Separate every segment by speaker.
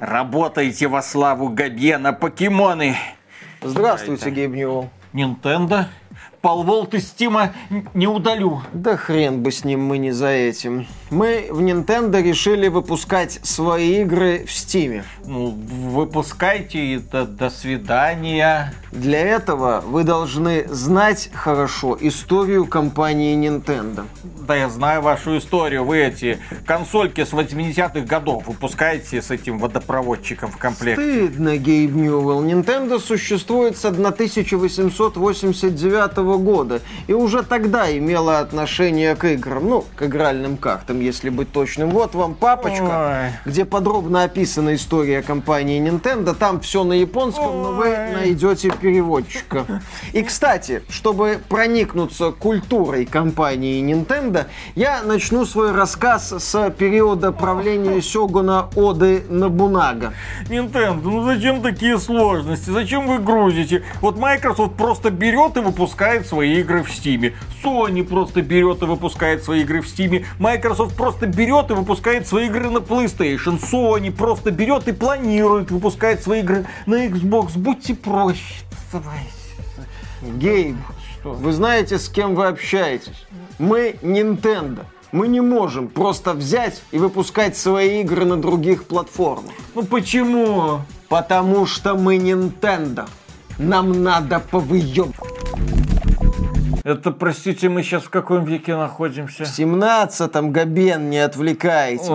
Speaker 1: Работайте во славу Габена, покемоны!
Speaker 2: Здравствуйте, Гейб Ньюэлл.
Speaker 1: Нинтендо? Полволт из Стима не удалю.
Speaker 2: Да хрен бы с ним, мы не за этим. Мы в Nintendo решили выпускать свои игры в Стиме.
Speaker 1: Ну, выпускайте и до, до свидания.
Speaker 2: Для этого вы должны знать хорошо историю компании Nintendo.
Speaker 1: Да я знаю вашу историю. Вы эти консольки с 80-х годов выпускаете с этим водопроводчиком в комплекте.
Speaker 2: Стыдно, Гейб Ньюэлл. Nintendo существует с 1889 года и уже тогда имела отношение к играм, ну, к игральным картам, если быть точным. Вот вам папочка, Ой. где подробно описана история компании Nintendo. Там все на японском, Ой. но вы найдете переводчика. И, кстати, чтобы проникнуться культурой компании Nintendo, я начну свой рассказ с периода правления Сёгуна Оды Набунага.
Speaker 1: Nintendo, ну зачем такие сложности? Зачем вы грузите? Вот Microsoft просто берет и выпускает свои игры в Steam. Sony просто берет и выпускает свои игры в Steam. Microsoft просто берет и выпускает свои игры на PlayStation. Sony просто берет и планирует выпускать свои игры на Xbox. Будьте проще
Speaker 2: что? Вы знаете, с кем вы общаетесь? Мы Nintendo. Мы не можем просто взять и выпускать свои игры на других платформах.
Speaker 1: Ну почему?
Speaker 2: Потому что мы Nintendo. Нам надо повыеб...
Speaker 1: Это, простите, мы сейчас в каком веке находимся?
Speaker 2: В семнадцатом, Габен, не отвлекайтесь.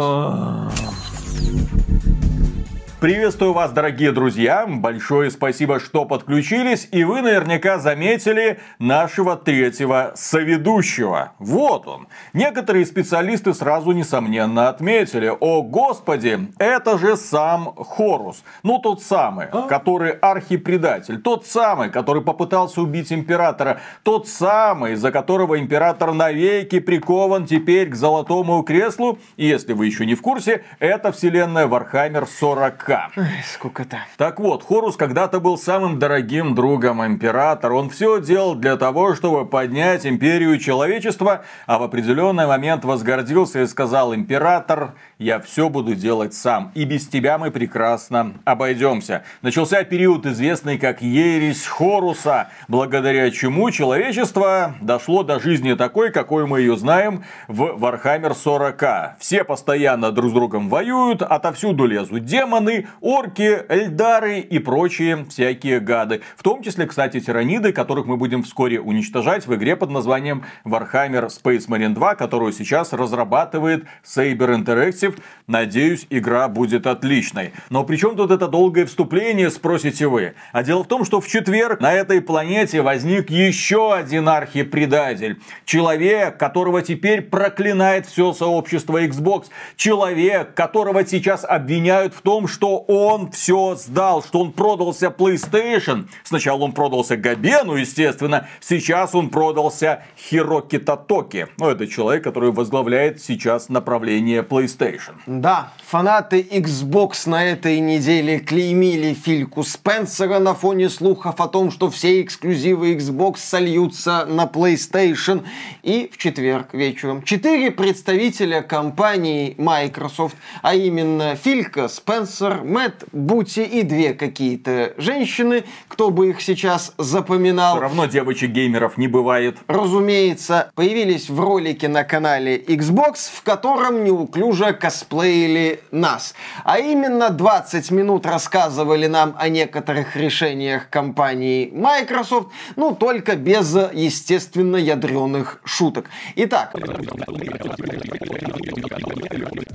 Speaker 3: Приветствую вас, дорогие друзья! Большое спасибо, что подключились, и вы наверняка заметили нашего третьего соведущего. Вот он. Некоторые специалисты сразу несомненно отметили, о господи, это же сам Хорус. Ну, тот самый, а? который архипредатель, тот самый, который попытался убить императора, тот самый, за которого император навеки прикован теперь к золотому креслу. И если вы еще не в курсе, это вселенная Warhammer 40
Speaker 2: языка. сколько-то.
Speaker 3: Так вот, Хорус когда-то был самым дорогим другом императора. Он все делал для того, чтобы поднять империю человечества, а в определенный момент возгордился и сказал, император, я все буду делать сам, и без тебя мы прекрасно обойдемся. Начался период, известный как Ересь Хоруса, благодаря чему человечество дошло до жизни такой, какой мы ее знаем в Warhammer 40. Все постоянно друг с другом воюют, отовсюду лезут демоны, орки, эльдары и прочие всякие гады. В том числе, кстати, тираниды, которых мы будем вскоре уничтожать в игре под названием Warhammer Space Marine 2, которую сейчас разрабатывает Saber Interactive. Надеюсь, игра будет отличной. Но при чем тут это долгое вступление, спросите вы? А дело в том, что в четверг на этой планете возник еще один архипредатель. Человек, которого теперь проклинает все сообщество Xbox. Человек, которого сейчас обвиняют в том, что он все сдал, что он продался PlayStation. Сначала он продался Габену, естественно, сейчас он продался Хироки Татоки. Ну, это человек, который возглавляет сейчас направление PlayStation.
Speaker 2: Да, фанаты Xbox на этой неделе клеймили Фильку Спенсера на фоне слухов о том, что все эксклюзивы Xbox сольются на PlayStation. И в четверг вечером четыре представителя компании Microsoft, а именно Филька, Спенсер, Мэтт Бути и две какие-то женщины, кто бы их сейчас запоминал.
Speaker 3: Все равно девочек-геймеров не бывает.
Speaker 2: Разумеется, появились в ролике на канале Xbox, в котором неуклюже косплеили нас. А именно 20 минут рассказывали нам о некоторых решениях компании Microsoft, ну только без, естественно, ядреных шуток. Итак.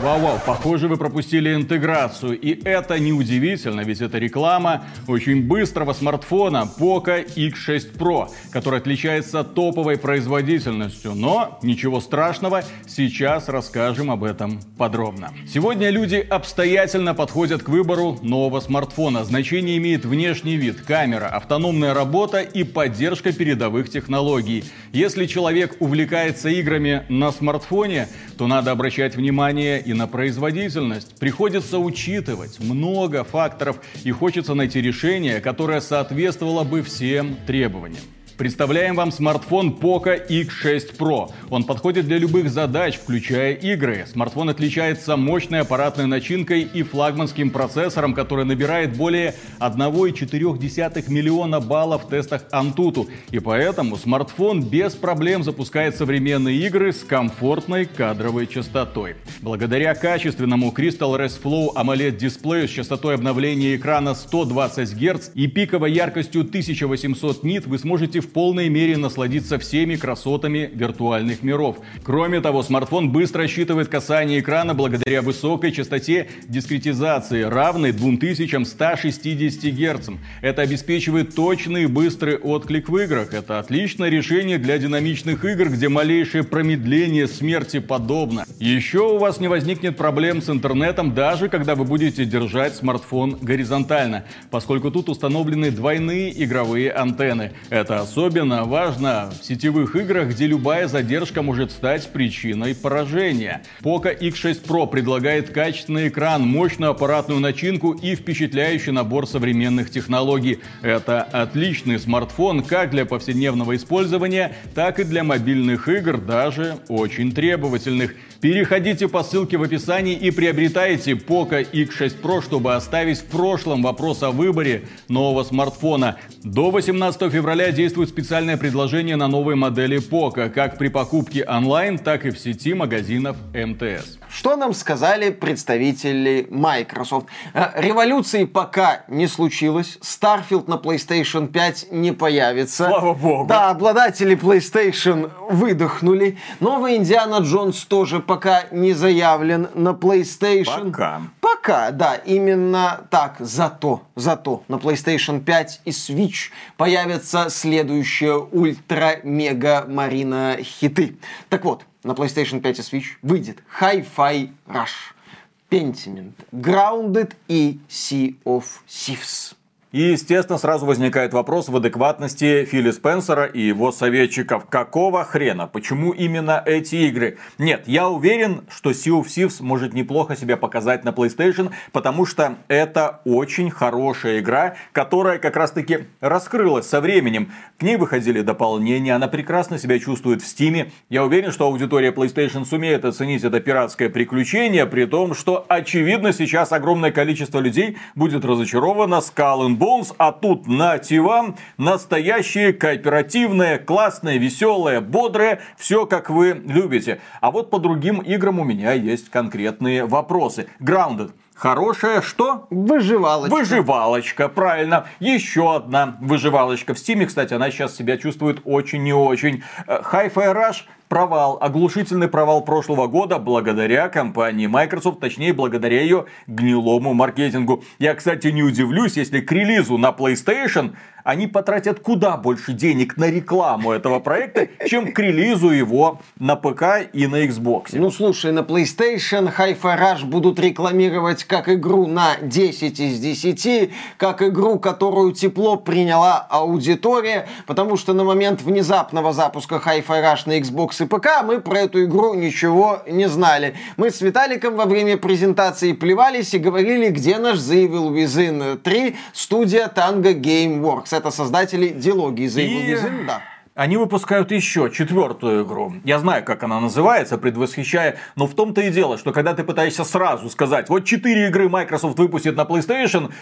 Speaker 3: Вау-вау, похоже, вы пропустили интеграцию. И это неудивительно, ведь это реклама очень быстрого смартфона Poco X6 Pro, который отличается топовой производительностью. Но ничего страшного, сейчас расскажем об этом подробно. Сегодня люди обстоятельно подходят к выбору нового смартфона. Значение имеет внешний вид, камера, автономная работа и поддержка передовых технологий. Если человек увлекается играми на смартфоне, то надо обращать внимание и на производительность. Приходится учитывать много факторов и хочется найти решение, которое соответствовало бы всем требованиям. Представляем вам смартфон Poco X6 Pro. Он подходит для любых задач, включая игры. Смартфон отличается мощной аппаратной начинкой и флагманским процессором, который набирает более 1,4 миллиона баллов в тестах Antutu. И поэтому смартфон без проблем запускает современные игры с комфортной кадровой частотой. Благодаря качественному Crystal Res Flow AMOLED дисплею с частотой обновления экрана 120 Гц и пиковой яркостью 1800 нит вы сможете в полной мере насладиться всеми красотами виртуальных миров. Кроме того, смартфон быстро считывает касание экрана благодаря высокой частоте дискретизации, равной 2160 Гц. Это обеспечивает точный и быстрый отклик в играх. Это отличное решение для динамичных игр, где малейшее промедление смерти подобно. Еще у вас не возникнет проблем с интернетом, даже когда вы будете держать смартфон горизонтально, поскольку тут установлены двойные игровые антенны. Это особенно важно в сетевых играх, где любая задержка может стать причиной поражения. Poco X6 Pro предлагает качественный экран, мощную аппаратную начинку и впечатляющий набор современных технологий. Это отличный смартфон как для повседневного использования, так и для мобильных игр, даже очень требовательных. Переходите по ссылке в описании и приобретайте Poco X6 Pro, чтобы оставить в прошлом вопрос о выборе нового смартфона. До 18 февраля действует специальное предложение на новые модели Poco, как при покупке онлайн, так и в сети магазинов МТС.
Speaker 2: Что нам сказали представители Microsoft? Э, революции пока не случилось. Starfield на PlayStation 5 не появится.
Speaker 1: Слава богу.
Speaker 2: Да, обладатели PlayStation выдохнули. Новый Индиана Джонс тоже пока не заявлен на PlayStation.
Speaker 1: Пока.
Speaker 2: Пока, да, именно так. Зато, зато на PlayStation 5 и Switch появятся следующие ультра-мега-марина хиты. Так вот, на PlayStation 5 и Switch выйдет Hi-Fi Rush, Pentiment, Grounded и Sea of Thieves.
Speaker 1: И, естественно, сразу возникает вопрос в адекватности Фили Спенсера и его советчиков. Какого хрена? Почему именно эти игры? Нет, я уверен, что Sea of Thieves может неплохо себя показать на PlayStation, потому что это очень хорошая игра, которая как раз таки раскрылась со временем. К ней выходили дополнения, она прекрасно себя чувствует в Steam. Я уверен, что аудитория PlayStation сумеет оценить это пиратское приключение, при том, что очевидно сейчас огромное количество людей будет разочаровано Skull and Bones, а тут нате вам настоящее кооперативное, классное, веселое, бодрое, все как вы любите. А вот по другим играм у меня есть конкретные вопросы. Grounded. Хорошая что?
Speaker 2: Выживалочка.
Speaker 1: Выживалочка, правильно. Еще одна выживалочка. В Стиме, кстати, она сейчас себя чувствует очень и очень. Э, Hi-Fi Rush провал, оглушительный провал прошлого года благодаря компании Microsoft, точнее благодаря ее гнилому маркетингу. Я, кстати, не удивлюсь, если к релизу на PlayStation они потратят куда больше денег на рекламу этого проекта, чем к релизу его на ПК и на Xbox.
Speaker 2: Ну слушай, на PlayStation Hi-Fi Rush будут рекламировать как игру на 10 из 10, как игру, которую тепло приняла аудитория, потому что на момент внезапного запуска Hi-Fi Rush на Xbox и ПК мы про эту игру ничего не знали. Мы с Виталиком во время презентации плевались и говорили, где наш The Evil Within 3 студия Tango Gameworks это создатели диалогии The Evil Within, да.
Speaker 1: Они выпускают еще четвертую игру. Я знаю, как она называется, предвосхищая. Но в том-то и дело, что когда ты пытаешься сразу сказать, вот четыре игры Microsoft выпустит на PlayStation,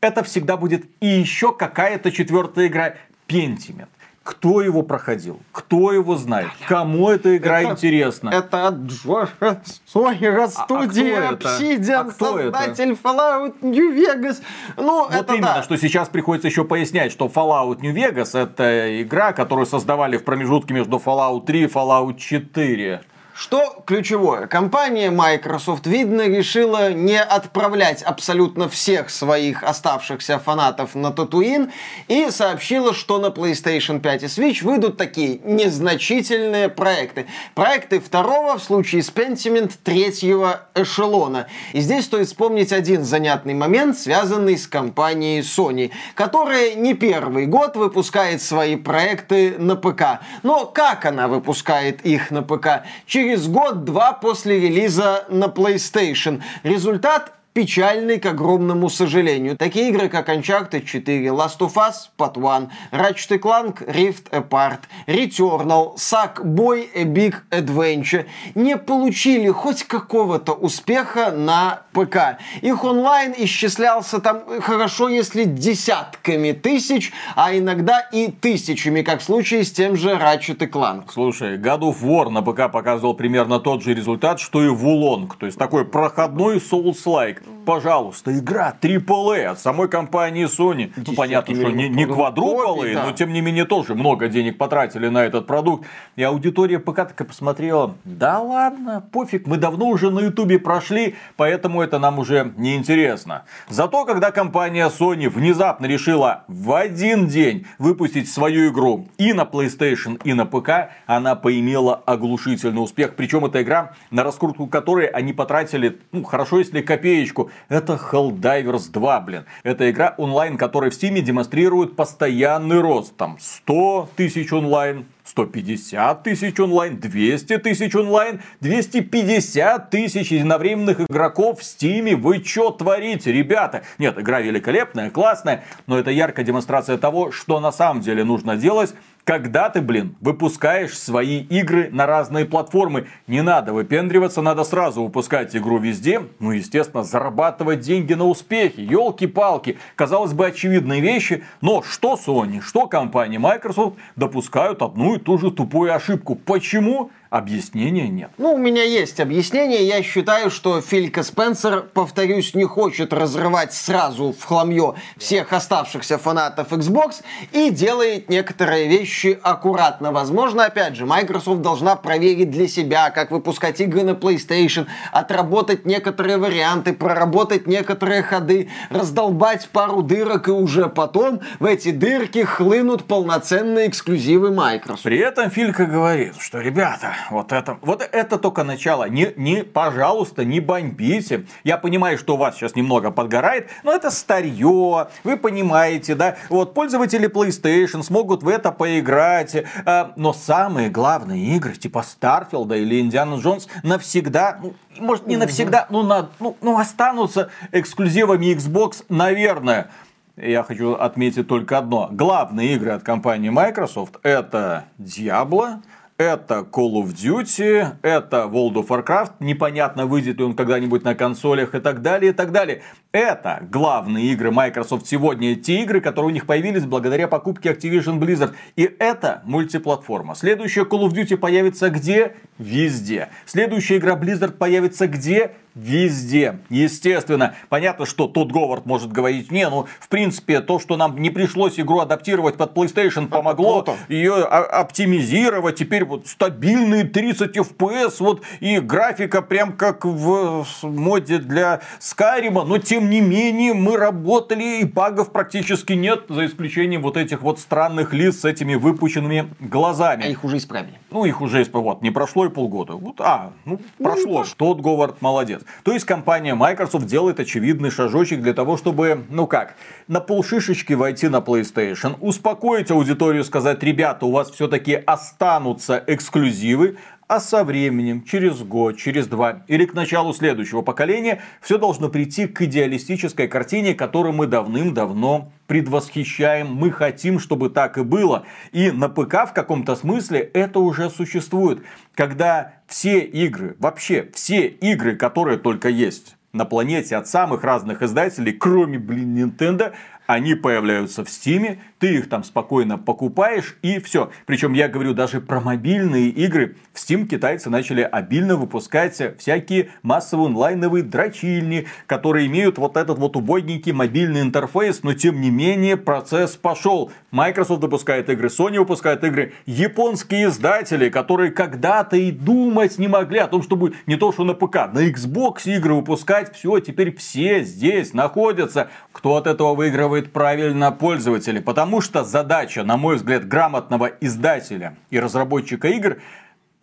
Speaker 1: это всегда будет и еще какая-то четвертая игра Pentiment. Кто его проходил? Кто его знает? Кому эта игра
Speaker 2: Это-
Speaker 1: интересна?
Speaker 2: Это Джоша Сойера, студия
Speaker 1: А кто это?
Speaker 2: Obsidian,
Speaker 1: А кто это?
Speaker 2: создатель Fallout New Vegas. Ну,
Speaker 1: Вот
Speaker 2: это
Speaker 1: именно,
Speaker 2: да.
Speaker 1: что сейчас приходится еще пояснять, что Fallout New Vegas это игра, которую создавали в промежутке между Fallout 3 и Fallout 4.
Speaker 2: Что ключевое? Компания Microsoft, видно, решила не отправлять абсолютно всех своих оставшихся фанатов на Татуин и сообщила, что на PlayStation 5 и Switch выйдут такие незначительные проекты. Проекты второго, в случае с Pentiment, третьего эшелона. И здесь стоит вспомнить один занятный момент, связанный с компанией Sony, которая не первый год выпускает свои проекты на ПК. Но как она выпускает их на ПК? Через год-два после релиза на PlayStation. Результат печальный, к огромному сожалению. Такие игры, как Uncharted 4, Last of Us, Part 1, Ratchet Clank, Rift Apart, Returnal, Sackboy A Big Adventure не получили хоть какого-то успеха на ПК. Их онлайн исчислялся там хорошо, если десятками тысяч, а иногда и тысячами, как в случае с тем же Ratchet Clank.
Speaker 3: Слушай, God of War на ПК показывал примерно тот же результат, что и Вулонг. То есть такой проходной Souls-like. Пожалуйста, игра AAA от самой компании Sony. Ну, понятно, что не, не квадруполы, да. но тем не менее тоже много денег потратили на этот продукт. И аудитория ПК так и посмотрела, да ладно, пофиг, мы давно уже на Ютубе прошли, поэтому это нам уже не интересно. Зато, когда компания Sony внезапно решила в один день выпустить свою игру и на PlayStation, и на ПК, она поимела оглушительный успех. Причем эта игра, на раскрутку которой они потратили, ну, хорошо, если копеечку. Это Helldivers 2, блин. Это игра онлайн, которая в Steam демонстрирует постоянный рост. Там 100 тысяч онлайн, 150 тысяч онлайн, 200 тысяч онлайн, 250 тысяч единовременных игроков в Стиме. Вы что творите, ребята? Нет, игра великолепная, классная, но это яркая демонстрация того, что на самом деле нужно делать когда ты, блин, выпускаешь свои игры на разные платформы, не надо выпендриваться, надо сразу выпускать игру везде, ну, естественно, зарабатывать деньги на успехе, елки-палки. Казалось бы, очевидные вещи, но что Sony, что компания Microsoft допускают одну и ту же тупую ошибку. Почему? Объяснения нет.
Speaker 2: Ну, у меня есть объяснение. Я считаю, что Филька Спенсер, повторюсь, не хочет разрывать сразу в хламье всех оставшихся фанатов Xbox и делает некоторые вещи аккуратно. Возможно, опять же, Microsoft должна проверить для себя, как выпускать игры на PlayStation, отработать некоторые варианты, проработать некоторые ходы, раздолбать пару дырок, и уже потом в эти дырки хлынут полноценные эксклюзивы Microsoft.
Speaker 3: При этом Филька говорит, что, ребята, вот это, вот это только начало. Не, не, пожалуйста, не бомбите. Я понимаю, что у вас сейчас немного подгорает, но это старье. Вы понимаете, да? Вот пользователи PlayStation смогут в это поиграть. Э, но самые главные игры, типа Starfield или Индиана Джонс, навсегда, ну, может не навсегда, ну, на, ну, ну останутся эксклюзивами Xbox, наверное. Я хочу отметить только одно. Главные игры от компании Microsoft это Diablo, это Call of Duty, это World of Warcraft, непонятно выйдет ли он когда-нибудь на консолях и так далее, и так далее. Это главные игры Microsoft сегодня, те игры, которые у них появились благодаря покупке Activision Blizzard. И это мультиплатформа. Следующая Call of Duty появится где? Везде. Следующая игра Blizzard появится где? Везде. Естественно, понятно, что тот Говард может говорить, не, ну, в принципе, то, что нам не пришлось игру адаптировать под PlayStation, помогло ее оптимизировать. Теперь вот стабильные 30 FPS, вот, и графика прям как в моде для Skyrim. Но, тем не менее, мы работали, и багов практически нет, за исключением вот этих вот странных лиц с этими выпущенными глазами.
Speaker 2: А их уже исправили.
Speaker 3: Ну, их уже исправили. Вот, не прошло и полгода. Вот, а, ну, ну прошло. Ну, Тот Говард молодец. То есть компания Microsoft делает очевидный шажочек для того, чтобы, ну как, на полшишечки войти на PlayStation, успокоить аудиторию, сказать, ребята, у вас все-таки останутся эксклюзивы, а со временем, через год, через два или к началу следующего поколения, все должно прийти к идеалистической картине, которую мы давным-давно предвосхищаем. Мы хотим, чтобы так и было. И на ПК в каком-то смысле это уже существует. Когда все игры, вообще все игры, которые только есть на планете от самых разных издателей, кроме, блин, Nintendo, они появляются в Стиме, ты их там спокойно покупаешь и все. Причем я говорю даже про мобильные игры. В Steam китайцы начали обильно выпускать всякие массовые онлайновые дрочильни, которые имеют вот этот вот убойненький мобильный интерфейс, но тем не менее процесс пошел. Microsoft выпускает игры, Sony выпускает игры, японские издатели, которые когда-то и думать не могли о том, чтобы не то что на ПК, на Xbox игры выпускать, все, теперь все здесь находятся. Кто от этого выигрывает правильно? Пользователи. Потому что задача, на мой взгляд, грамотного издателя и разработчика игр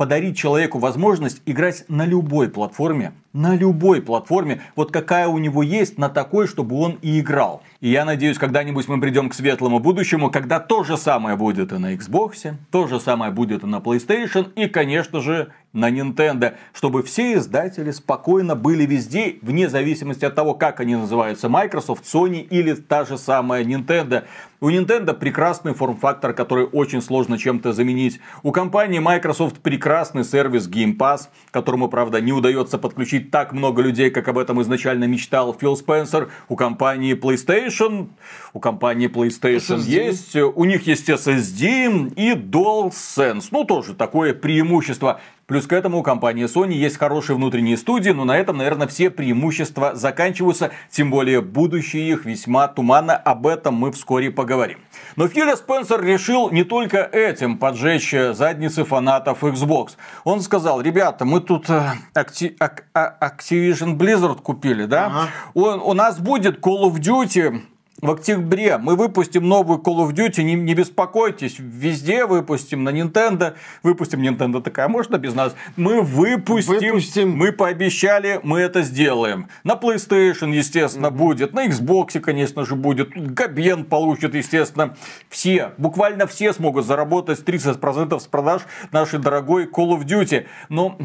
Speaker 3: подарить человеку возможность играть на любой платформе на любой платформе, вот какая у него есть, на такой, чтобы он и играл. И я надеюсь, когда-нибудь мы придем к светлому будущему, когда то же самое будет и на Xbox, то же самое будет и на PlayStation, и, конечно же, на Nintendo, чтобы все издатели спокойно были везде, вне зависимости от того, как они называются, Microsoft, Sony или та же самая Nintendo. У Nintendo прекрасный форм-фактор, который очень сложно чем-то заменить. У компании Microsoft прекрасный сервис Game Pass, которому, правда, не удается подключить так много людей, как об этом изначально мечтал Фил Спенсер. У компании PlayStation, у компании PlayStation SSD. есть, у них есть SSD и DualSense. Ну, тоже такое преимущество. Плюс к этому у компании Sony есть хорошие внутренние студии, но на этом, наверное, все преимущества заканчиваются. Тем более, будущее их весьма туманно. Об этом мы вскоре поговорим. Но Филя Спенсер решил не только этим поджечь задницы фанатов Xbox. Он сказал, ребята, мы тут э, Acti- Activision Blizzard купили, да? Ага. У, у нас будет Call of Duty в октябре мы выпустим новую Call of Duty, не, не беспокойтесь, везде выпустим, на Nintendo выпустим, Nintendo такая, можно без нас? Мы выпустим, выпустим. мы пообещали, мы это сделаем. На PlayStation, естественно, mm-hmm. будет, на Xbox, конечно же, будет, Габен получит, естественно, все, буквально все смогут заработать 30% с продаж нашей дорогой Call of Duty. Но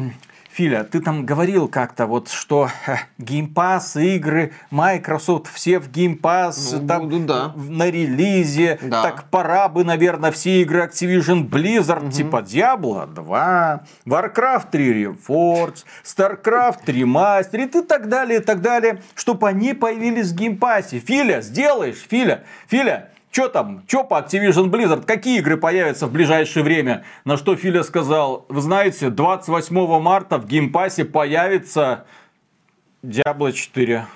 Speaker 3: Филя, ты там говорил как-то вот, что Pass, игры, Microsoft, все в Pass, ну, там, да. на релизе. Да. Так пора бы, наверное, все игры Activision Blizzard, угу. типа Diablo 2, Warcraft 3 Reforged, StarCraft 3 Remastered и так далее, и так далее, чтобы они появились в Pass. Филя, сделаешь, Филя, Филя, что там? Что по Activision Blizzard? Какие игры появятся в ближайшее время? На что Филя сказал, вы знаете, 28 марта в Game Pass е появится Diablo 4.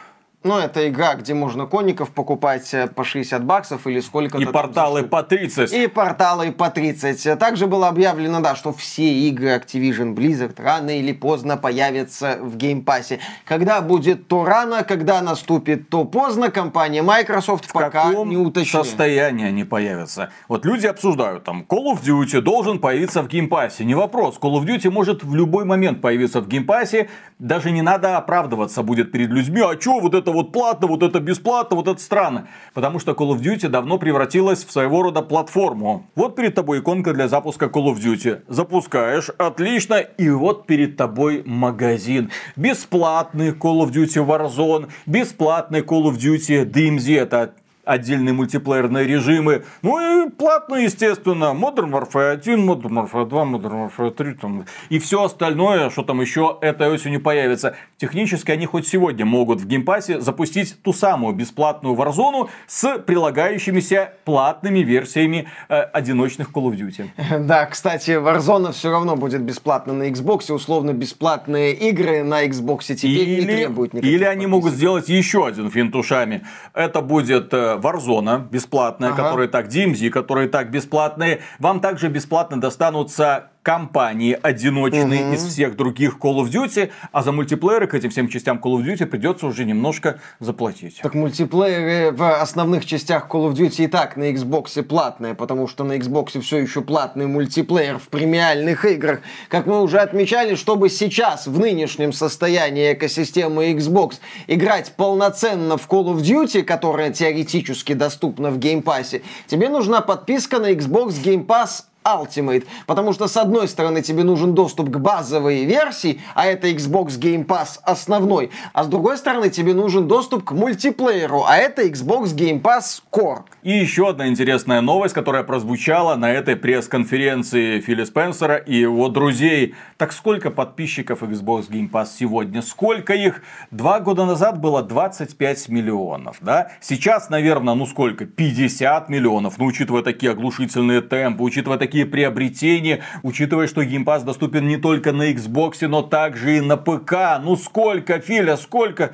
Speaker 2: Ну, это игра, где можно коников покупать э, по 60 баксов или сколько-то.
Speaker 3: И порталы по 30.
Speaker 2: И порталы по 30. Также было объявлено, да, что все игры Activision Blizzard рано или поздно появятся в Game Pass е. Когда будет то рано, когда наступит то поздно, компания Microsoft в пока каком не уточнила.
Speaker 3: состоянии они появятся? Вот люди обсуждают, там, Call of Duty должен появиться в Game Pass е. Не вопрос, Call of Duty может в любой момент появиться в Game Pass е. Даже не надо оправдываться будет перед людьми. А что вот это это вот платно, вот это бесплатно, вот это странно. Потому что Call of Duty давно превратилась в своего рода платформу. Вот перед тобой иконка для запуска Call of Duty. Запускаешь, отлично, и вот перед тобой магазин. Бесплатный Call of Duty Warzone, бесплатный Call of Duty DMZ, это отдельные мультиплеерные режимы. Ну и платно, естественно. Modern Warfare 1, Modern Warfare 2, Modern Warfare 3. Там. И все остальное, что там еще этой осенью появится. Технически они хоть сегодня могут в геймпассе запустить ту самую бесплатную Warzone с прилагающимися платными версиями э, одиночных Call of Duty.
Speaker 2: Да, кстати, Warzone все равно будет бесплатно на Xbox. Условно бесплатные игры на Xbox теперь или, не требуют
Speaker 3: никаких Или они могут сделать еще один финт ушами. Это будет э, Warzone бесплатная, ага. которые так DMZ, которые так бесплатные. Вам также бесплатно достанутся компании одиночные угу. из всех других Call of Duty, а за мультиплееры к этим всем частям Call of Duty придется уже немножко заплатить.
Speaker 2: Так мультиплееры в основных частях Call of Duty и так на Xbox платные, потому что на Xbox все еще платный мультиплеер в премиальных играх. Как мы уже отмечали, чтобы сейчас в нынешнем состоянии экосистемы Xbox играть полноценно в Call of Duty, которая теоретически доступна в Game Pass, тебе нужна подписка на Xbox Game Pass Ultimate, потому что с одной стороны тебе нужен доступ к базовой версии, а это Xbox Game Pass основной, а с другой стороны тебе нужен доступ к мультиплееру, а это Xbox Game Pass Core.
Speaker 3: И еще одна интересная новость, которая прозвучала на этой пресс-конференции Филя Спенсера и его друзей. Так сколько подписчиков Xbox Game Pass сегодня? Сколько их? Два года назад было 25 миллионов, да? Сейчас, наверное, ну сколько? 50 миллионов. Ну, учитывая такие оглушительные темпы, учитывая такие такие приобретения, учитывая, что Game Pass доступен не только на Xbox, но также и на ПК. Ну сколько, Филя, сколько?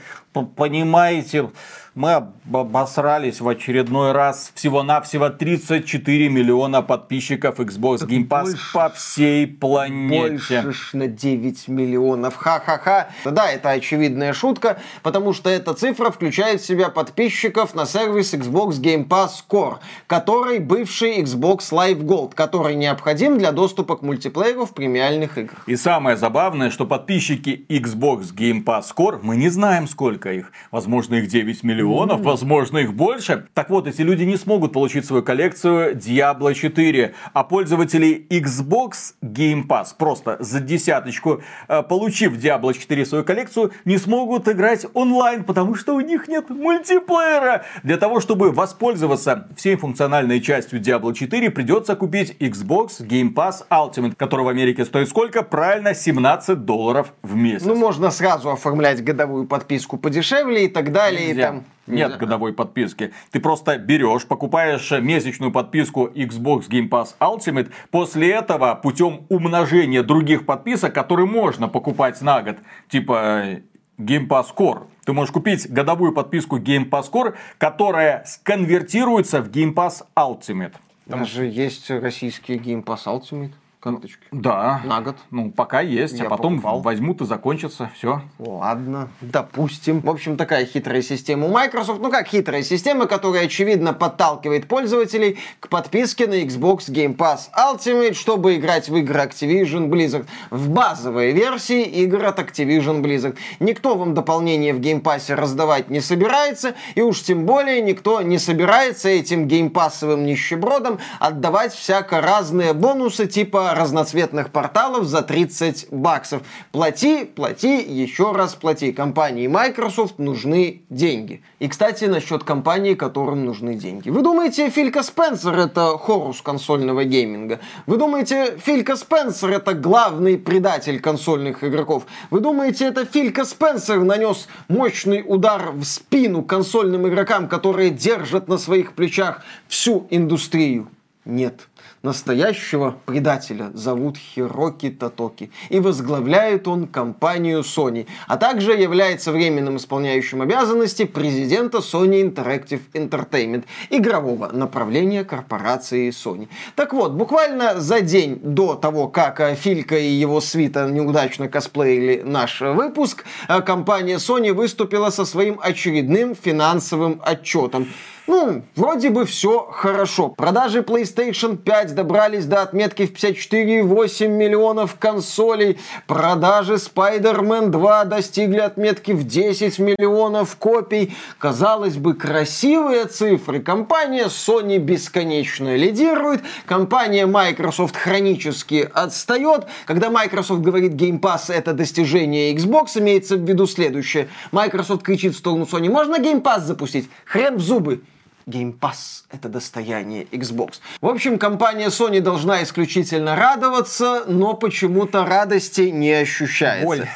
Speaker 3: Понимаете, Мы обосрались в очередной раз. Всего-навсего 34 миллиона подписчиков Xbox Game Pass больше, по всей планете.
Speaker 2: Больше на 9 миллионов. Ха-ха-ха. Да, это очевидная шутка, потому что эта цифра включает в себя подписчиков на сервис Xbox Game Pass Core, который бывший Xbox Live Gold, который необходим для доступа к мультиплееру в премиальных играх.
Speaker 3: И самое забавное, что подписчики Xbox Game Pass Core, мы не знаем сколько их. Возможно, их 9 миллионов, mm. возможно, их больше. Так вот, эти люди не смогут получить свою коллекцию Diablo 4, а пользователи Xbox Game Pass просто за десяточку, э, получив Diablo 4 свою коллекцию, не смогут играть онлайн, потому что у них нет мультиплеера. Для того, чтобы воспользоваться всей функциональной частью Diablo 4, придется купить Xbox Game Pass Ultimate, который в Америке стоит сколько? Правильно, 17 долларов в месяц.
Speaker 2: Ну, можно сразу оформлять годовую подписку подешевле и так далее.
Speaker 3: Нельзя. И там... Нет да. годовой подписки. Ты просто берешь, покупаешь месячную подписку Xbox Game Pass Ultimate. После этого путем умножения других подписок, которые можно покупать на год, типа Game Pass Core, ты можешь купить годовую подписку Game Pass Core, которая сконвертируется в Game Pass Ultimate.
Speaker 2: Даже есть российский Game Pass Ultimate карточки?
Speaker 3: Да.
Speaker 2: На год?
Speaker 3: Ну, пока есть, а Я а потом покупал. возьмут и закончится, все.
Speaker 2: Ладно, допустим. В общем, такая хитрая система у Microsoft. Ну, как хитрая система, которая, очевидно, подталкивает пользователей к подписке на Xbox Game Pass Ultimate, чтобы играть в игры Activision Blizzard. В базовой версии игр от Activision Blizzard. Никто вам дополнение в Game Pass раздавать не собирается, и уж тем более никто не собирается этим геймпассовым нищебродам отдавать всяко разные бонусы, типа разноцветных порталов за 30 баксов. Плати, плати, еще раз плати. Компании Microsoft нужны деньги. И, кстати, насчет компании, которым нужны деньги. Вы думаете, Филька Спенсер это хорус консольного гейминга? Вы думаете, Филька Спенсер это главный предатель консольных игроков? Вы думаете, это Филька Спенсер нанес мощный удар в спину консольным игрокам, которые держат на своих плечах всю индустрию? Нет. Настоящего предателя зовут Хироки Татоки, и возглавляет он компанию Sony, а также является временным исполняющим обязанности президента Sony Interactive Entertainment, игрового направления корпорации Sony. Так вот, буквально за день до того, как Филька и его свита неудачно косплеили наш выпуск, компания Sony выступила со своим очередным финансовым отчетом. Ну, вроде бы все хорошо. Продажи PlayStation 5 добрались до отметки в 54,8 миллионов консолей. Продажи Spider-Man 2 достигли отметки в 10 миллионов копий. Казалось бы, красивые цифры. Компания Sony бесконечно лидирует. Компания Microsoft хронически отстает. Когда Microsoft говорит Game Pass это достижение Xbox, имеется в виду следующее. Microsoft кричит в сторону Sony, можно Game Pass запустить? Хрен в зубы. Game Pass — это достояние Xbox. В общем, компания Sony должна исключительно радоваться, но почему-то радости не ощущается. Боль.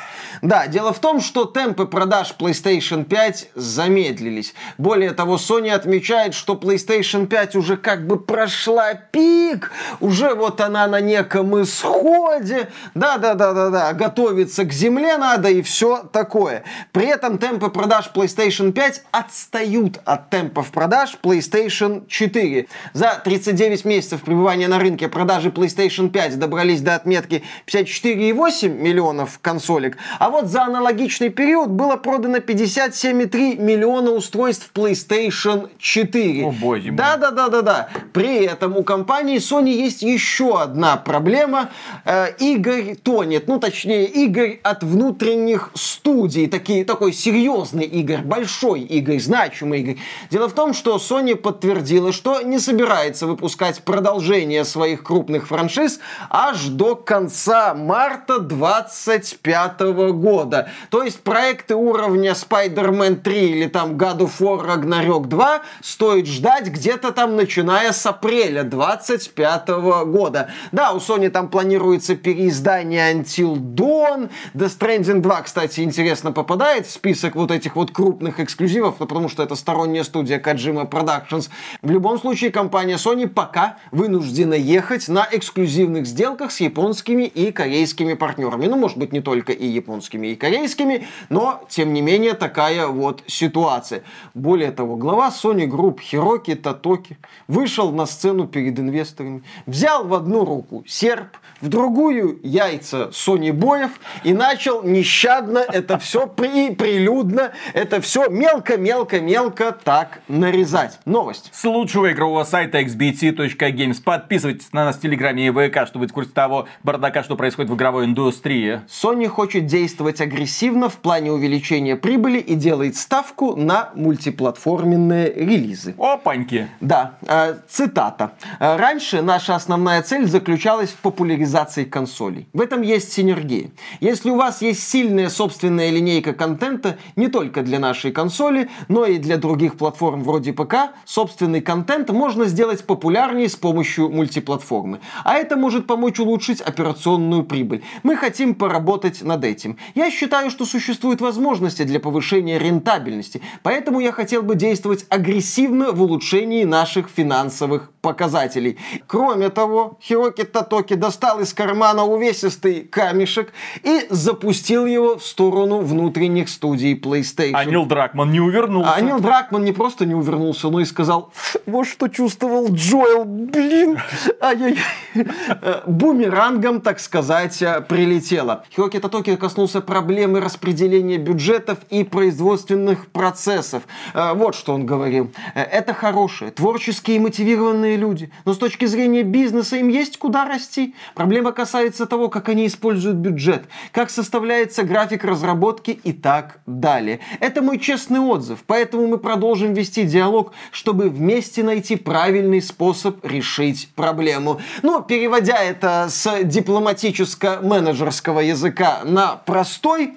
Speaker 2: Да, дело в том, что темпы продаж PlayStation 5 замедлились. Более того, Sony отмечает, что PlayStation 5 уже как бы прошла пик, уже вот она на неком исходе. Да-да-да-да-да, готовиться к земле надо и все такое. При этом темпы продаж PlayStation 5 отстают от темпов продаж PlayStation 4. За 39 месяцев пребывания на рынке продажи PlayStation 5 добрались до отметки 54,8 миллионов консолек, а вот за аналогичный период было продано 57,3 миллиона устройств PlayStation 4.
Speaker 3: О, боже
Speaker 2: мой. Да-да-да-да-да. При этом у компании Sony есть еще одна проблема. Э, игорь тонет. Ну, точнее, игорь от внутренних студий. Такие, такой серьезный игорь, большой игорь, значимый игорь. Дело в том, что Sony подтвердила, что не собирается выпускать продолжение своих крупных франшиз аж до конца марта 25 года года. То есть проекты уровня Spider-Man 3 или там God of War Ragnarok 2 стоит ждать где-то там начиная с апреля 25 года. Да, у Sony там планируется переиздание Until Dawn. Death Stranding 2, кстати, интересно попадает в список вот этих вот крупных эксклюзивов, потому что это сторонняя студия Kojima Productions. В любом случае, компания Sony пока вынуждена ехать на эксклюзивных сделках с японскими и корейскими партнерами. Ну, может быть, не только и японскими японскими и корейскими, но, тем не менее, такая вот ситуация. Более того, глава Sony Group Хироки Татоки вышел на сцену перед инвесторами, взял в одну руку серп, в другую яйца Sony боев и начал нещадно это все при, прилюдно, это все мелко-мелко-мелко так нарезать. Новость.
Speaker 3: С лучшего игрового сайта xbt.games. Подписывайтесь на нас в Телеграме и ВК, чтобы быть в курсе того бардака, что происходит в игровой индустрии.
Speaker 2: Sony хочет действовать агрессивно в плане увеличения прибыли и делает ставку на мультиплатформенные релизы.
Speaker 3: Опаньки.
Speaker 2: Да, э, цитата. Раньше наша основная цель заключалась в популяризации консолей. В этом есть синергия. Если у вас есть сильная собственная линейка контента, не только для нашей консоли, но и для других платформ вроде ПК, собственный контент можно сделать популярнее с помощью мультиплатформы. А это может помочь улучшить операционную прибыль. Мы хотим поработать над этим. Я считаю, что существуют возможности для повышения рентабельности, поэтому я хотел бы действовать агрессивно в улучшении наших финансовых показателей. Кроме того, Хироки Татоки достал из кармана увесистый камешек и запустил его в сторону внутренних студий PlayStation.
Speaker 3: А Нил Дракман не увернулся.
Speaker 2: А Нил Дракман не просто не увернулся, но и сказал, вот что чувствовал Джоэл, блин. Ай-яй-яй. Бумерангом, так сказать, прилетело. Хироки Татоки коснулся проблемы распределения бюджетов и производственных процессов. Вот что он говорил. Это хорошие, творческие и мотивированные люди. Но с точки зрения бизнеса им есть куда расти. Проблема касается того, как они используют бюджет, как составляется график разработки и так далее. Это мой честный отзыв, поэтому мы продолжим вести диалог, чтобы вместе найти правильный способ решить проблему. Ну, переводя это с дипломатическо-менеджерского языка на простой,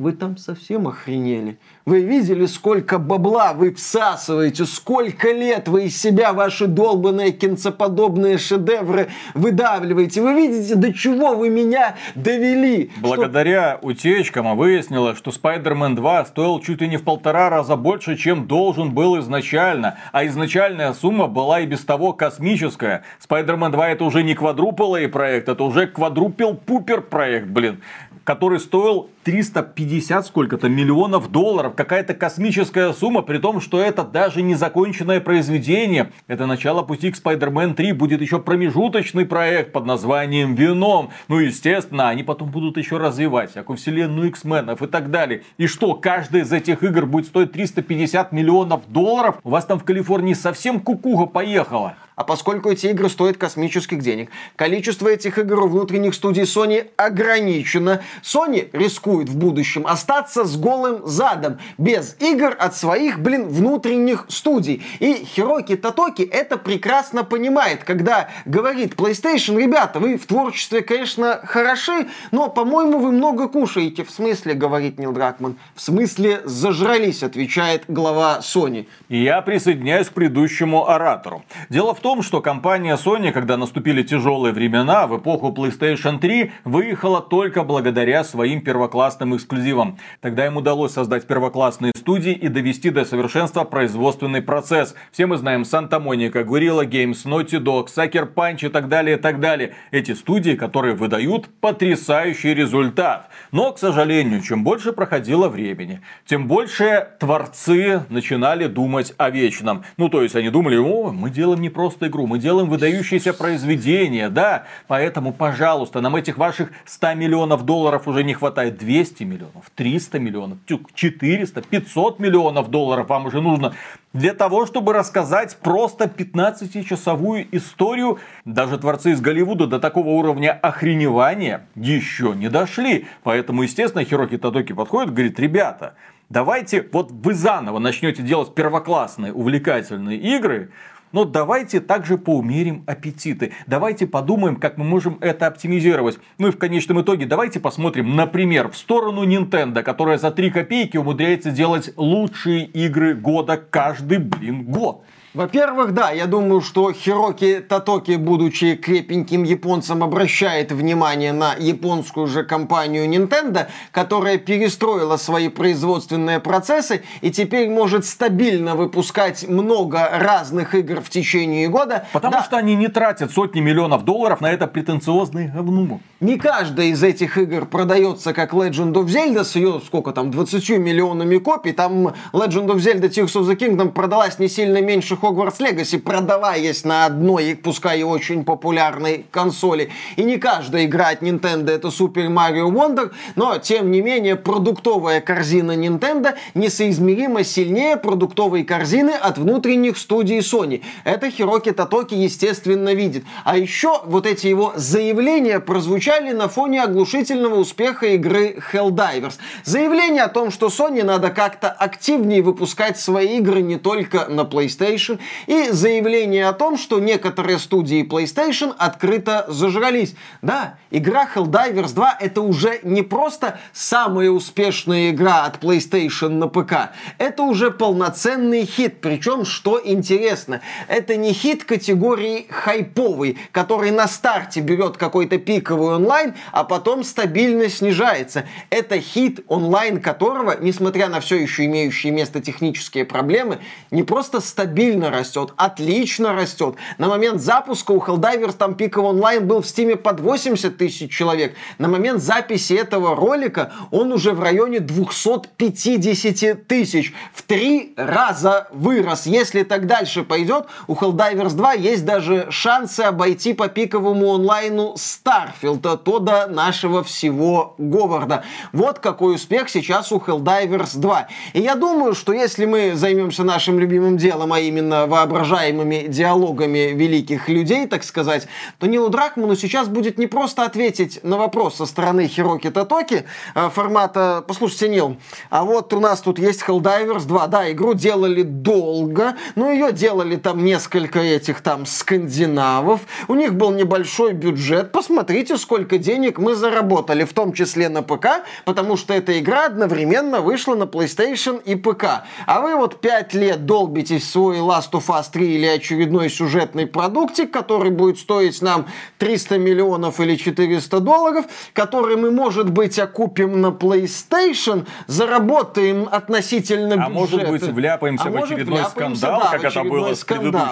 Speaker 2: вы там совсем охренели. Вы видели, сколько бабла вы всасываете, сколько лет вы из себя ваши долбанные кинцеподобные шедевры выдавливаете. Вы видите, до чего вы меня довели.
Speaker 3: Благодаря что... утечкам выяснилось, что Spider-Man 2 стоил чуть ли не в полтора раза больше, чем должен был изначально. А изначальная сумма была и без того космическая. Spider-Man 2 это уже не квадрупл проект, это уже квадрупел-пупер проект, блин который стоил 350 сколько-то миллионов долларов. Какая-то космическая сумма, при том, что это даже не законченное произведение. Это начало пути к Spider-Man 3. Будет еще промежуточный проект под названием Веном. Ну, естественно, они потом будут еще развивать всякую вселенную X-менов и так далее. И что, каждая из этих игр будет стоить 350 миллионов долларов? У вас там в Калифорнии совсем кукуха поехала.
Speaker 2: А поскольку эти игры стоят космических денег, количество этих игр у внутренних студий Sony ограничено, Sony рискует в будущем остаться с голым задом, без игр от своих, блин, внутренних студий. И Хироки Татоки это прекрасно понимает, когда говорит PlayStation, ребята, вы в творчестве, конечно, хороши, но, по-моему, вы много кушаете. В смысле, говорит Нил Дракман, в смысле зажрались, отвечает глава Sony.
Speaker 3: Я присоединяюсь к предыдущему оратору. Дело в том, том, что компания Sony, когда наступили тяжелые времена, в эпоху PlayStation 3, выехала только благодаря своим первоклассным эксклюзивам. Тогда им удалось создать первоклассные студии и довести до совершенства производственный процесс. Все мы знаем Santa Monica, Guerrilla Games, Naughty Dog, Sucker Punch и так далее, и так далее. Эти студии, которые выдают потрясающий результат. Но, к сожалению, чем больше проходило времени, тем больше творцы начинали думать о вечном. Ну, то есть они думали, о, мы делаем не просто просто игру, мы делаем выдающиеся произведения, да, поэтому, пожалуйста, нам этих ваших 100 миллионов долларов уже не хватает, 200 миллионов, 300 миллионов, 400, 500 миллионов долларов вам уже нужно для того, чтобы рассказать просто 15-часовую историю. Даже творцы из Голливуда до такого уровня охреневания еще не дошли. Поэтому, естественно, Хироки Тадоки подходит и говорит, ребята, давайте вот вы заново начнете делать первоклассные увлекательные игры, но давайте также поумерим аппетиты. Давайте подумаем, как мы можем это оптимизировать. Ну и в конечном итоге давайте посмотрим, например, в сторону Nintendo, которая за 3 копейки умудряется делать лучшие игры года каждый, блин, год.
Speaker 2: Во-первых, да, я думаю, что Хироки Татоки, будучи крепеньким японцем, обращает внимание на японскую же компанию Nintendo, которая перестроила свои производственные процессы и теперь может стабильно выпускать много разных игр в течение года.
Speaker 3: Потому да. что они не тратят сотни миллионов долларов на это претенциозное говно.
Speaker 2: Не каждая из этих игр продается как Legend of Zelda с ее, сколько там, 20 миллионами копий. Там Legend of Zelda Tears of the Kingdom продалась не сильно меньше Hogwarts Legacy, продаваясь на одной, пускай и очень популярной консоли. И не каждая игра от Nintendo это Super Mario Wonder, но, тем не менее, продуктовая корзина Nintendo несоизмеримо сильнее продуктовой корзины от внутренних студий Sony. Это Хироки Татоки, естественно, видит. А еще вот эти его заявления прозвучали на фоне оглушительного успеха игры Helldivers. Заявление о том, что Sony надо как-то активнее выпускать свои игры не только на PlayStation, и заявление о том, что некоторые студии PlayStation открыто зажрались. Да, игра Helldivers 2 это уже не просто самая успешная игра от PlayStation на ПК, это уже полноценный хит, причем, что интересно, это не хит категории хайповый, который на старте берет какой-то пиковый онлайн, а потом стабильно снижается. Это хит, онлайн которого, несмотря на все еще имеющие место технические проблемы, не просто стабильно растет, отлично растет. На момент запуска у Helldivers там пиковый онлайн был в стиме под 80 тысяч человек. На момент записи этого ролика он уже в районе 250 тысяч. В три раза вырос. Если так дальше пойдет, у Helldivers 2 есть даже шансы обойти по пиковому онлайну Starfield, то до нашего всего Говарда. Вот какой успех сейчас у Helldivers 2. И я думаю, что если мы займемся нашим любимым делом, а именно воображаемыми диалогами великих людей, так сказать, то Нилу Дракману сейчас будет не просто ответить на вопрос со стороны Хироки Татоки э, формата «Послушайте, Нил, а вот у нас тут есть Helldivers 2, да, игру делали долго, но ее делали там несколько этих там скандинавов, у них был небольшой бюджет, посмотрите, сколько денег мы заработали, в том числе на ПК, потому что эта игра одновременно вышла на PlayStation и ПК. А вы вот 5 лет долбитесь в свой Last of Us 3 или очередной сюжетный продуктик, который будет стоить нам 300 миллионов или 400 долларов, который мы, может быть, окупим на PlayStation, заработаем относительно бюджета.
Speaker 3: А может быть, вляпаемся а в очередной скандал, да, как это было скандал. с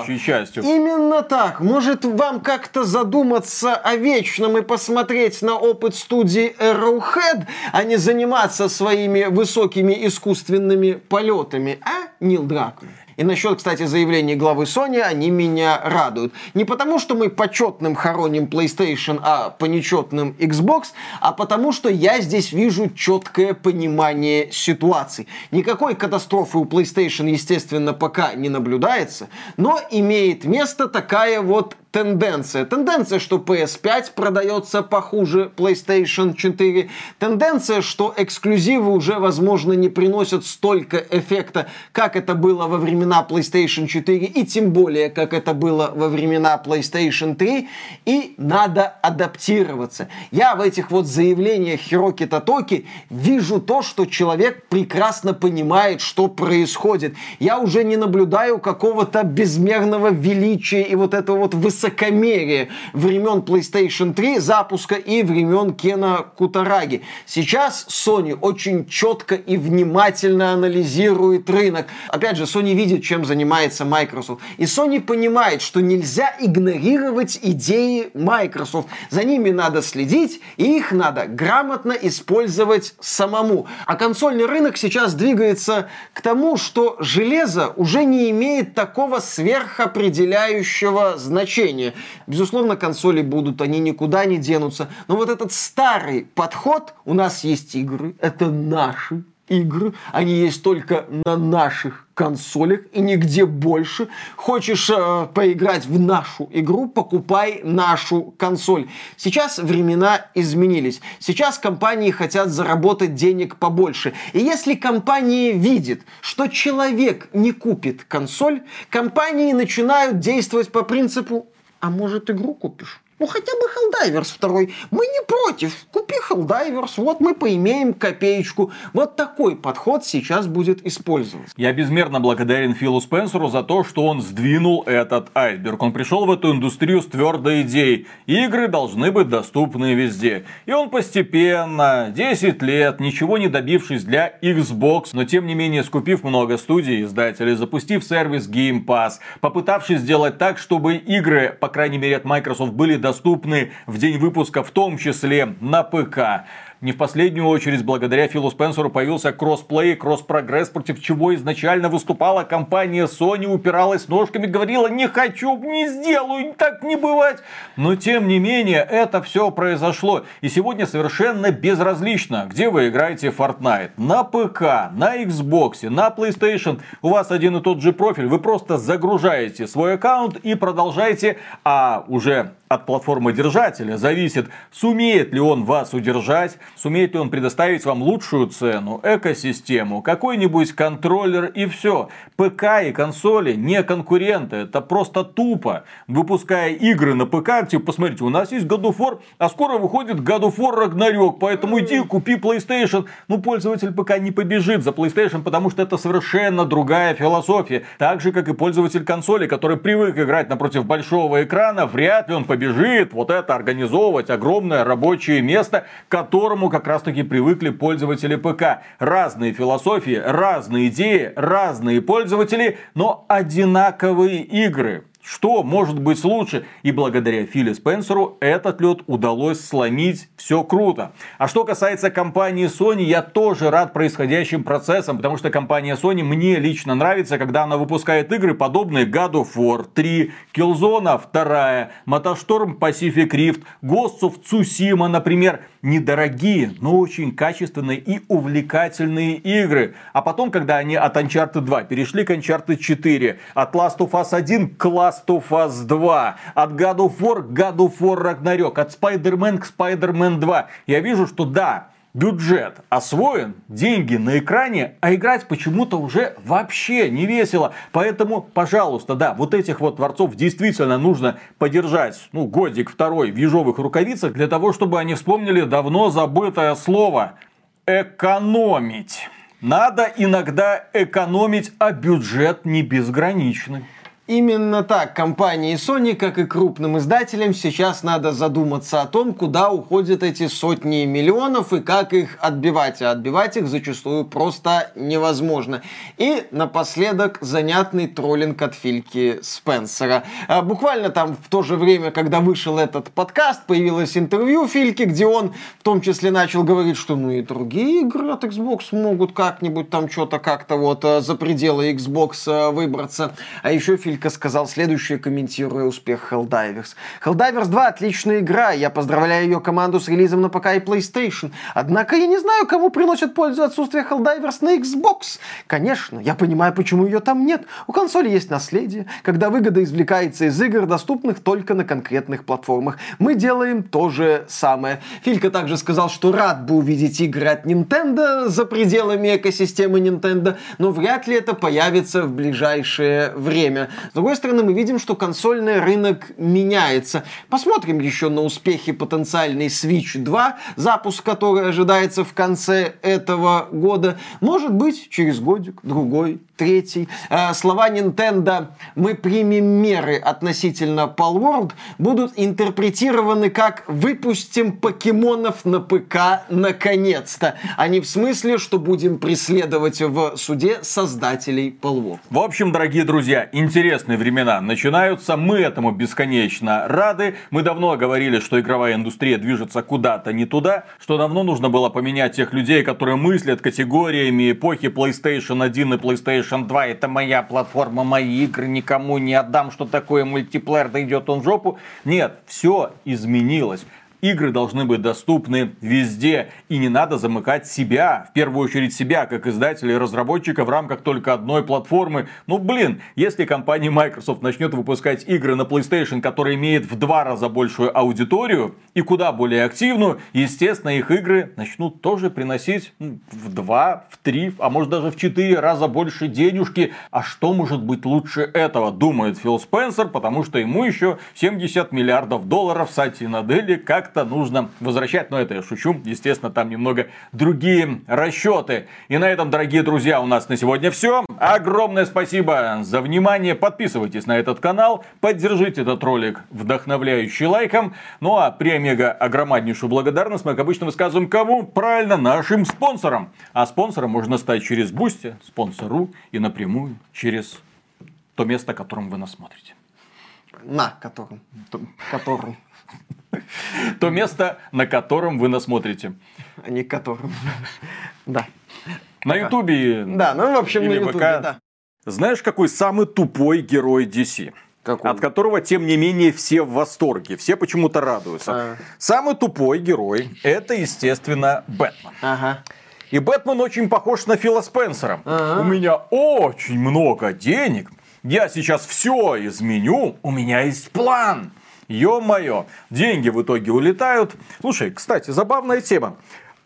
Speaker 3: предыдущей частью.
Speaker 2: Именно так. Может, вам как-то задуматься о вечном и посмотреть на опыт студии Arrowhead, а не заниматься своими высокими искусственными полетами, а, Нил Дракон? И насчет, кстати, заявлений главы Sony, они меня радуют. Не потому, что мы почетным хороним PlayStation, а по нечетным Xbox, а потому, что я здесь вижу четкое понимание ситуации. Никакой катастрофы у PlayStation, естественно, пока не наблюдается, но имеет место такая вот тенденция. Тенденция, что PS5 продается похуже PlayStation 4. Тенденция, что эксклюзивы уже, возможно, не приносят столько эффекта, как это было во времена PlayStation 4, и тем более, как это было во времена PlayStation 3. И надо адаптироваться. Я в этих вот заявлениях Хироки Татоки вижу то, что человек прекрасно понимает, что происходит. Я уже не наблюдаю какого-то безмерного величия и вот этого вот высокого высокомерие времен PlayStation 3 запуска и времен Кена Кутараги. Сейчас Sony очень четко и внимательно анализирует рынок. Опять же, Sony видит, чем занимается Microsoft. И Sony понимает, что нельзя игнорировать идеи Microsoft. За ними надо следить, и их надо грамотно использовать самому. А консольный рынок сейчас двигается к тому, что железо уже не имеет такого сверхопределяющего значения поколения. Безусловно, консоли будут, они никуда не денутся. Но вот этот старый подход, у нас есть игры, это наши игры, они есть только на наших консолях и нигде больше. Хочешь э, поиграть в нашу игру, покупай нашу консоль. Сейчас времена изменились. Сейчас компании хотят заработать денег побольше. И если компания видит, что человек не купит консоль, компании начинают действовать по принципу а может игру купишь? Ну, хотя бы Helldivers второй. Мы не против. Купи Helldivers, вот мы поимеем копеечку. Вот такой подход сейчас будет использоваться.
Speaker 3: Я безмерно благодарен Филу Спенсеру за то, что он сдвинул этот айсберг. Он пришел в эту индустрию с твердой идеей. Игры должны быть доступны везде. И он постепенно, 10 лет, ничего не добившись для Xbox, но тем не менее скупив много студий и издателей, запустив сервис Game Pass, попытавшись сделать так, чтобы игры, по крайней мере от Microsoft, были доступны доступны в день выпуска, в том числе на ПК. Не в последнюю очередь, благодаря Филу Спенсеру появился кроссплей, кросс-прогресс, против чего изначально выступала компания Sony, упиралась ножками, говорила, не хочу, не сделаю, так не бывать. Но тем не менее, это все произошло. И сегодня совершенно безразлично, где вы играете Fortnite. На ПК, на Xbox, на PlayStation. У вас один и тот же профиль. Вы просто загружаете свой аккаунт и продолжаете, а уже от платформы держателя зависит, сумеет ли он вас удержать, сумеет ли он предоставить вам лучшую цену, экосистему, какой-нибудь контроллер и все. ПК и консоли не конкуренты, это просто тупо. Выпуская игры на ПК, типа, посмотрите, у нас есть God of War, а скоро выходит God of War Ragnarok, поэтому иди купи PlayStation. Ну, пользователь ПК не побежит за PlayStation, потому что это совершенно другая философия. Так же, как и пользователь консоли, который привык играть напротив большого экрана, вряд ли он побежит вот это организовывать огромное рабочее место, к которому как раз таки привыкли пользователи ПК. Разные философии, разные идеи, разные пользователи, но одинаковые игры. Что может быть лучше? И благодаря Филе Спенсеру этот лед удалось сломить. Все круто. А что касается компании Sony, я тоже рад происходящим процессам, потому что компания Sony мне лично нравится, когда она выпускает игры, подобные God of War 3, Killzone 2, Motorstorm Pacific Rift, Ghost of Tsushima, например. Недорогие, но очень качественные и увлекательные игры. А потом, когда они от Uncharted 2 перешли к Uncharted 4, от Last of Us 1 к Last of Us 2, от God of War к God of War Ragnarok, от Spider-Man к Spider-Man 2. Я вижу, что да, бюджет освоен, деньги на экране, а играть почему-то уже вообще не весело. Поэтому, пожалуйста, да, вот этих вот творцов действительно нужно поддержать, ну, годик второй в ежовых рукавицах, для того, чтобы они вспомнили давно забытое слово «экономить». Надо иногда экономить, а бюджет не безграничный.
Speaker 2: Именно так компании Sony, как и крупным издателям, сейчас надо задуматься о том, куда уходят эти сотни миллионов и как их отбивать. А отбивать их зачастую просто невозможно. И напоследок занятный троллинг от Фильки Спенсера. А, буквально там в то же время, когда вышел этот подкаст, появилось интервью Фильки, где он в том числе начал говорить, что ну и другие игры от Xbox могут как-нибудь там что-то как-то вот а, за пределы Xbox а, выбраться. А еще Филька Филька сказал следующее, комментируя успех Helldivers. Helldivers 2 отличная игра, я поздравляю ее команду с релизом на ПК и PlayStation. Однако я не знаю, кому приносит пользу отсутствие Helldivers на Xbox. Конечно, я понимаю, почему ее там нет. У консоли есть наследие, когда выгода извлекается из игр, доступных только на конкретных платформах. Мы делаем то же самое. Филька также сказал, что рад бы увидеть игры от Nintendo за пределами экосистемы Nintendo, но вряд ли это появится в ближайшее время. С другой стороны, мы видим, что консольный рынок меняется. Посмотрим еще на успехи потенциальной Switch 2, запуск который ожидается в конце этого года. Может быть, через годик, другой, третий. Э, слова Nintendo «мы примем меры относительно Palworld» будут интерпретированы как «выпустим покемонов на ПК наконец-то», а не в смысле, что будем преследовать в суде создателей Palworld.
Speaker 3: В общем, дорогие друзья, интересные времена начинаются. Мы этому бесконечно рады. Мы давно говорили, что игровая индустрия движется куда-то не туда, что давно нужно было поменять тех людей, которые мыслят категориями эпохи PlayStation 1 и PlayStation PlayStation 2 это моя платформа, мои игры, никому не отдам, что такое мультиплеер, да идет он в жопу. Нет, все изменилось. Игры должны быть доступны везде, и не надо замыкать себя, в первую очередь себя, как издателя и разработчика в рамках только одной платформы. Ну блин, если компания Microsoft начнет выпускать игры на PlayStation, которые имеет в два раза большую аудиторию и куда более активную, естественно, их игры начнут тоже приносить ну, в два, в три, а может даже в четыре раза больше денежки. А что может быть лучше этого, думает Фил Спенсер, потому что ему еще 70 миллиардов долларов Сати Надели как как-то нужно возвращать. Но это я шучу. Естественно, там немного другие расчеты. И на этом, дорогие друзья, у нас на сегодня все. Огромное спасибо за внимание. Подписывайтесь на этот канал. Поддержите этот ролик вдохновляющий лайком. Ну а преомегаогромнейшую благодарность мы, как обычно, высказываем кому? Правильно, нашим спонсорам. А спонсором можно стать через Boosty, спонсируя напрямую через то место, которым вы нас смотрите.
Speaker 2: На котором. Котором.
Speaker 3: То место, на котором вы нас смотрите.
Speaker 2: А не которым. Да.
Speaker 3: На Ютубе.
Speaker 2: Да, ну, в общем, на Ютубе, да.
Speaker 3: Знаешь, какой самый тупой герой DC?
Speaker 2: Какой?
Speaker 3: От которого, тем не менее, все в восторге. Все почему-то радуются.
Speaker 2: А.
Speaker 3: Самый тупой герой – это, естественно, Бэтмен.
Speaker 2: Ага.
Speaker 3: И Бэтмен очень похож на Фила Спенсера.
Speaker 2: Ага.
Speaker 3: У меня очень много денег. Я сейчас все изменю. У меня есть план. Ё-моё, деньги в итоге улетают. Слушай, кстати, забавная тема.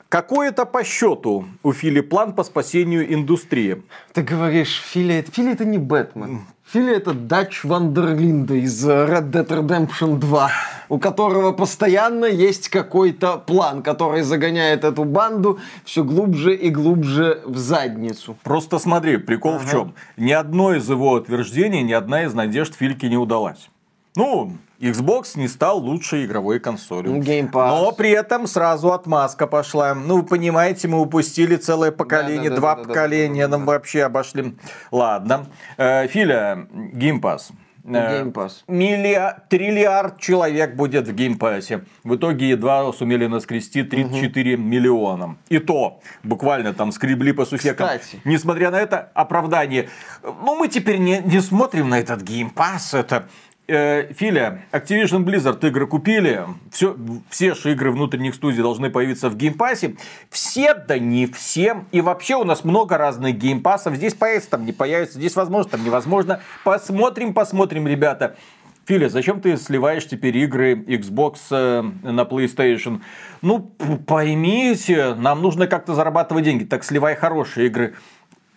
Speaker 3: Какой это по счету у Фили план по спасению индустрии?
Speaker 2: Ты говоришь, Фили, Фили это не Бэтмен. Фили это Дач Вандерлинда из Red Dead Redemption 2, у которого постоянно есть какой-то план, который загоняет эту банду все глубже и глубже в задницу.
Speaker 3: Просто смотри, прикол в чем. Ни одно из его утверждений, ни одна из надежд Фильке не удалась. Ну, Xbox не стал лучшей игровой консолью. Но при этом сразу отмазка пошла. Ну, вы понимаете, мы упустили целое поколение,
Speaker 2: Да-да-да-да-да-да-да.
Speaker 3: два поколения нам вообще обошли. Ладно. Э, Филя, Game Pass. Э,
Speaker 2: Game Pass.
Speaker 3: миллиа- триллиард человек будет в Game Pass е. В итоге едва сумели наскрести 34 миллиона. И то, буквально там скребли по сусекам.
Speaker 2: Кстати.
Speaker 3: Несмотря на это оправдание. Ну, мы теперь не, не смотрим на этот Game Pass. Это Филя, Activision Blizzard игры купили, все, все же игры внутренних студий должны появиться в Game Pass е. Все, да не все. И вообще у нас много разных Game Pass ов. Здесь появится, там не появится, здесь возможно, там невозможно. Посмотрим, посмотрим, ребята. Филя, зачем ты сливаешь теперь игры Xbox э, на PlayStation? Ну, поймите, нам нужно как-то зарабатывать деньги. Так сливай хорошие игры.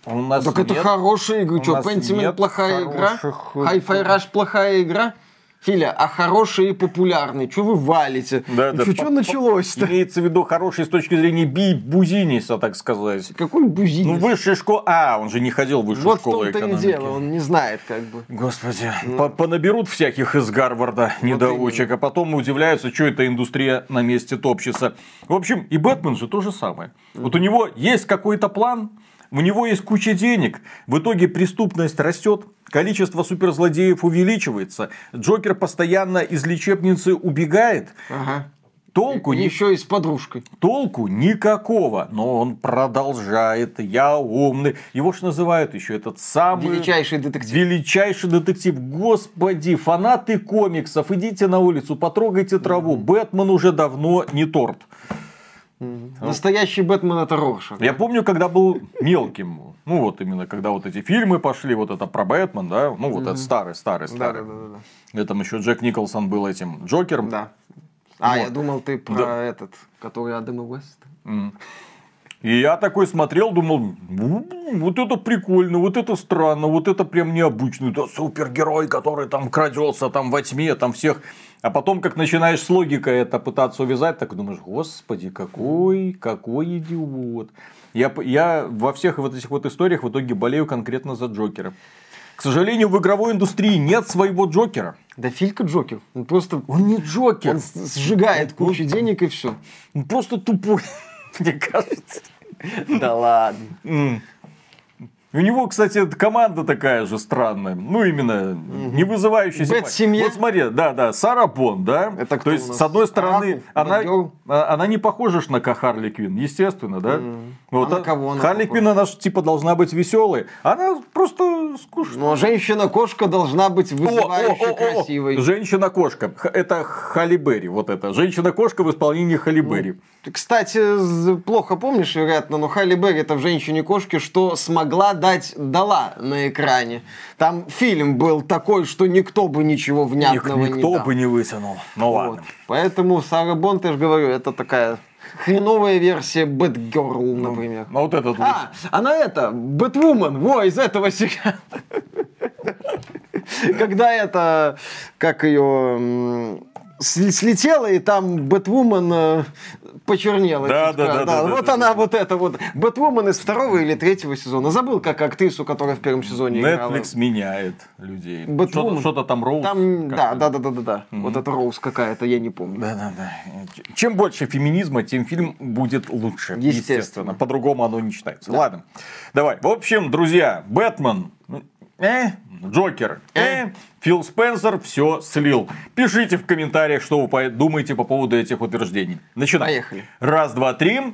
Speaker 3: У нас
Speaker 2: Так это
Speaker 3: нет.
Speaker 2: хорошая игра. Что, Pentiment плохая игра? Hi-Fi Rush плохая игра? Филя, а хорошие и популярные, что вы валите?
Speaker 3: Да, да.
Speaker 2: Что началось-то?
Speaker 3: Имеется в виду хороший с точки зрения би бузиниса, так сказать.
Speaker 2: Какой бузинец?
Speaker 3: Ну, высшая школа... А, он же не ходил в высшую
Speaker 2: вот в
Speaker 3: школу
Speaker 2: том-то и дело, он не знает как бы.
Speaker 3: Господи, по- понаберут всяких из Гарварда недоучек, а потом удивляются, что эта индустрия на месте топчется. В общем, и Бэтмен же то же самое. Вот у него есть какой-то план, у него есть куча денег, в итоге преступность растет, количество суперзлодеев увеличивается, Джокер постоянно из лечебницы убегает,
Speaker 2: Ага.
Speaker 3: толку не
Speaker 2: Еще и с подружкой.
Speaker 3: Толку никакого, но он продолжает. Я умный. Его ж называют еще этот самый...
Speaker 2: Величайший детектив.
Speaker 3: Величайший детектив. Господи, фанаты комиксов, идите на улицу, потрогайте траву. Бэтмен уже давно не торт.
Speaker 2: Настоящий Бэтмен это Роршах.
Speaker 3: Я помню, когда был мелким, ну вот именно, когда вот эти фильмы пошли, вот это про Бэтмен, да, ну вот это старый, старый,
Speaker 2: Да,
Speaker 3: старый.
Speaker 2: да, да, да.
Speaker 3: Там еще Джек Николсон был этим Джокером.
Speaker 2: Да. А,
Speaker 3: Вот.
Speaker 2: я думал, ты про
Speaker 3: Да.
Speaker 2: этот, который Адам и Уэст.
Speaker 3: И я такой смотрел, думал, «Ну, вот это прикольно, вот это странно, вот это прям необычно. Это супергерой, который там крадется там во тьме, там всех. А потом, как начинаешь с логикой это пытаться увязать, так думаешь, господи, какой, какой идиот. Я, я во всех вот этих вот историях в итоге болею конкретно за Джокера. К сожалению, в игровой индустрии нет своего Джокера.
Speaker 2: Да Филька Джокер. Он просто...
Speaker 3: Он не Джокер.
Speaker 2: Он сжигает кучу денег и все.
Speaker 3: Он просто тупой, мне кажется.
Speaker 2: Да ладно.
Speaker 3: У него, кстати, команда такая же странная. Ну, именно не вызывающая симпатии.
Speaker 2: Бэт-семья?
Speaker 3: Вот смотри, да, да, Сара Бон, да?
Speaker 2: Это кто
Speaker 3: То есть, с одной стороны, она, а- она не похожа на Ка- Харли Квин, естественно, да? Вот,
Speaker 2: А на кого она
Speaker 3: Харли она ж, типа, должна быть веселой. Она просто скучная.
Speaker 2: Но женщина-кошка должна быть вызывающе
Speaker 3: о, о, о,
Speaker 2: красивой.
Speaker 3: Женщина-кошка. Это Халли Берри, вот это. Женщина-кошка в исполнении Халли Берри.
Speaker 2: Ты, кстати, плохо помнишь, вероятно, но Халли Берри это в «Женщине-кошке», что смогла дать дала на экране. Там фильм был такой, что никто бы ничего внятного
Speaker 3: Ник-
Speaker 2: не
Speaker 3: Никто
Speaker 2: дал.
Speaker 3: бы не вытянул. Ну
Speaker 2: Вот.
Speaker 3: ладно.
Speaker 2: Поэтому Сара Бонд, я же говорю, это такая хреновая версия Бэтгерл, например.
Speaker 3: Ну вот этот вот.
Speaker 2: А, она это, Бэтвумен, во, из этого сериала. Когда это, как ее, слетела, и там Бэтвумен э, почернела.
Speaker 3: Да,
Speaker 2: чутка.
Speaker 3: да, да, да,
Speaker 2: Вот
Speaker 3: да,
Speaker 2: она
Speaker 3: да.
Speaker 2: вот это вот. Бэтвумен из второго или третьего сезона. Забыл, как актрису, которая в первом сезоне играла.
Speaker 3: Netflix меняет людей.
Speaker 2: Бэтвумен.
Speaker 3: Что-то, там Роуз.
Speaker 2: Там, да, да, да, да, да, да. Вот это Роуз какая-то, я не помню.
Speaker 3: Да, да, да. Чем больше феминизма, тем фильм будет лучше.
Speaker 2: Естественно.
Speaker 3: Естественно. По-другому оно не считается. Ладно. Давай. В общем, друзья, Бэтмен. Э, Джокер. Э, Фил Спенсер все слил. Пишите в комментариях, что вы думаете по поводу этих утверждений. Начинаем.
Speaker 2: Поехали.
Speaker 3: Раз, два, три.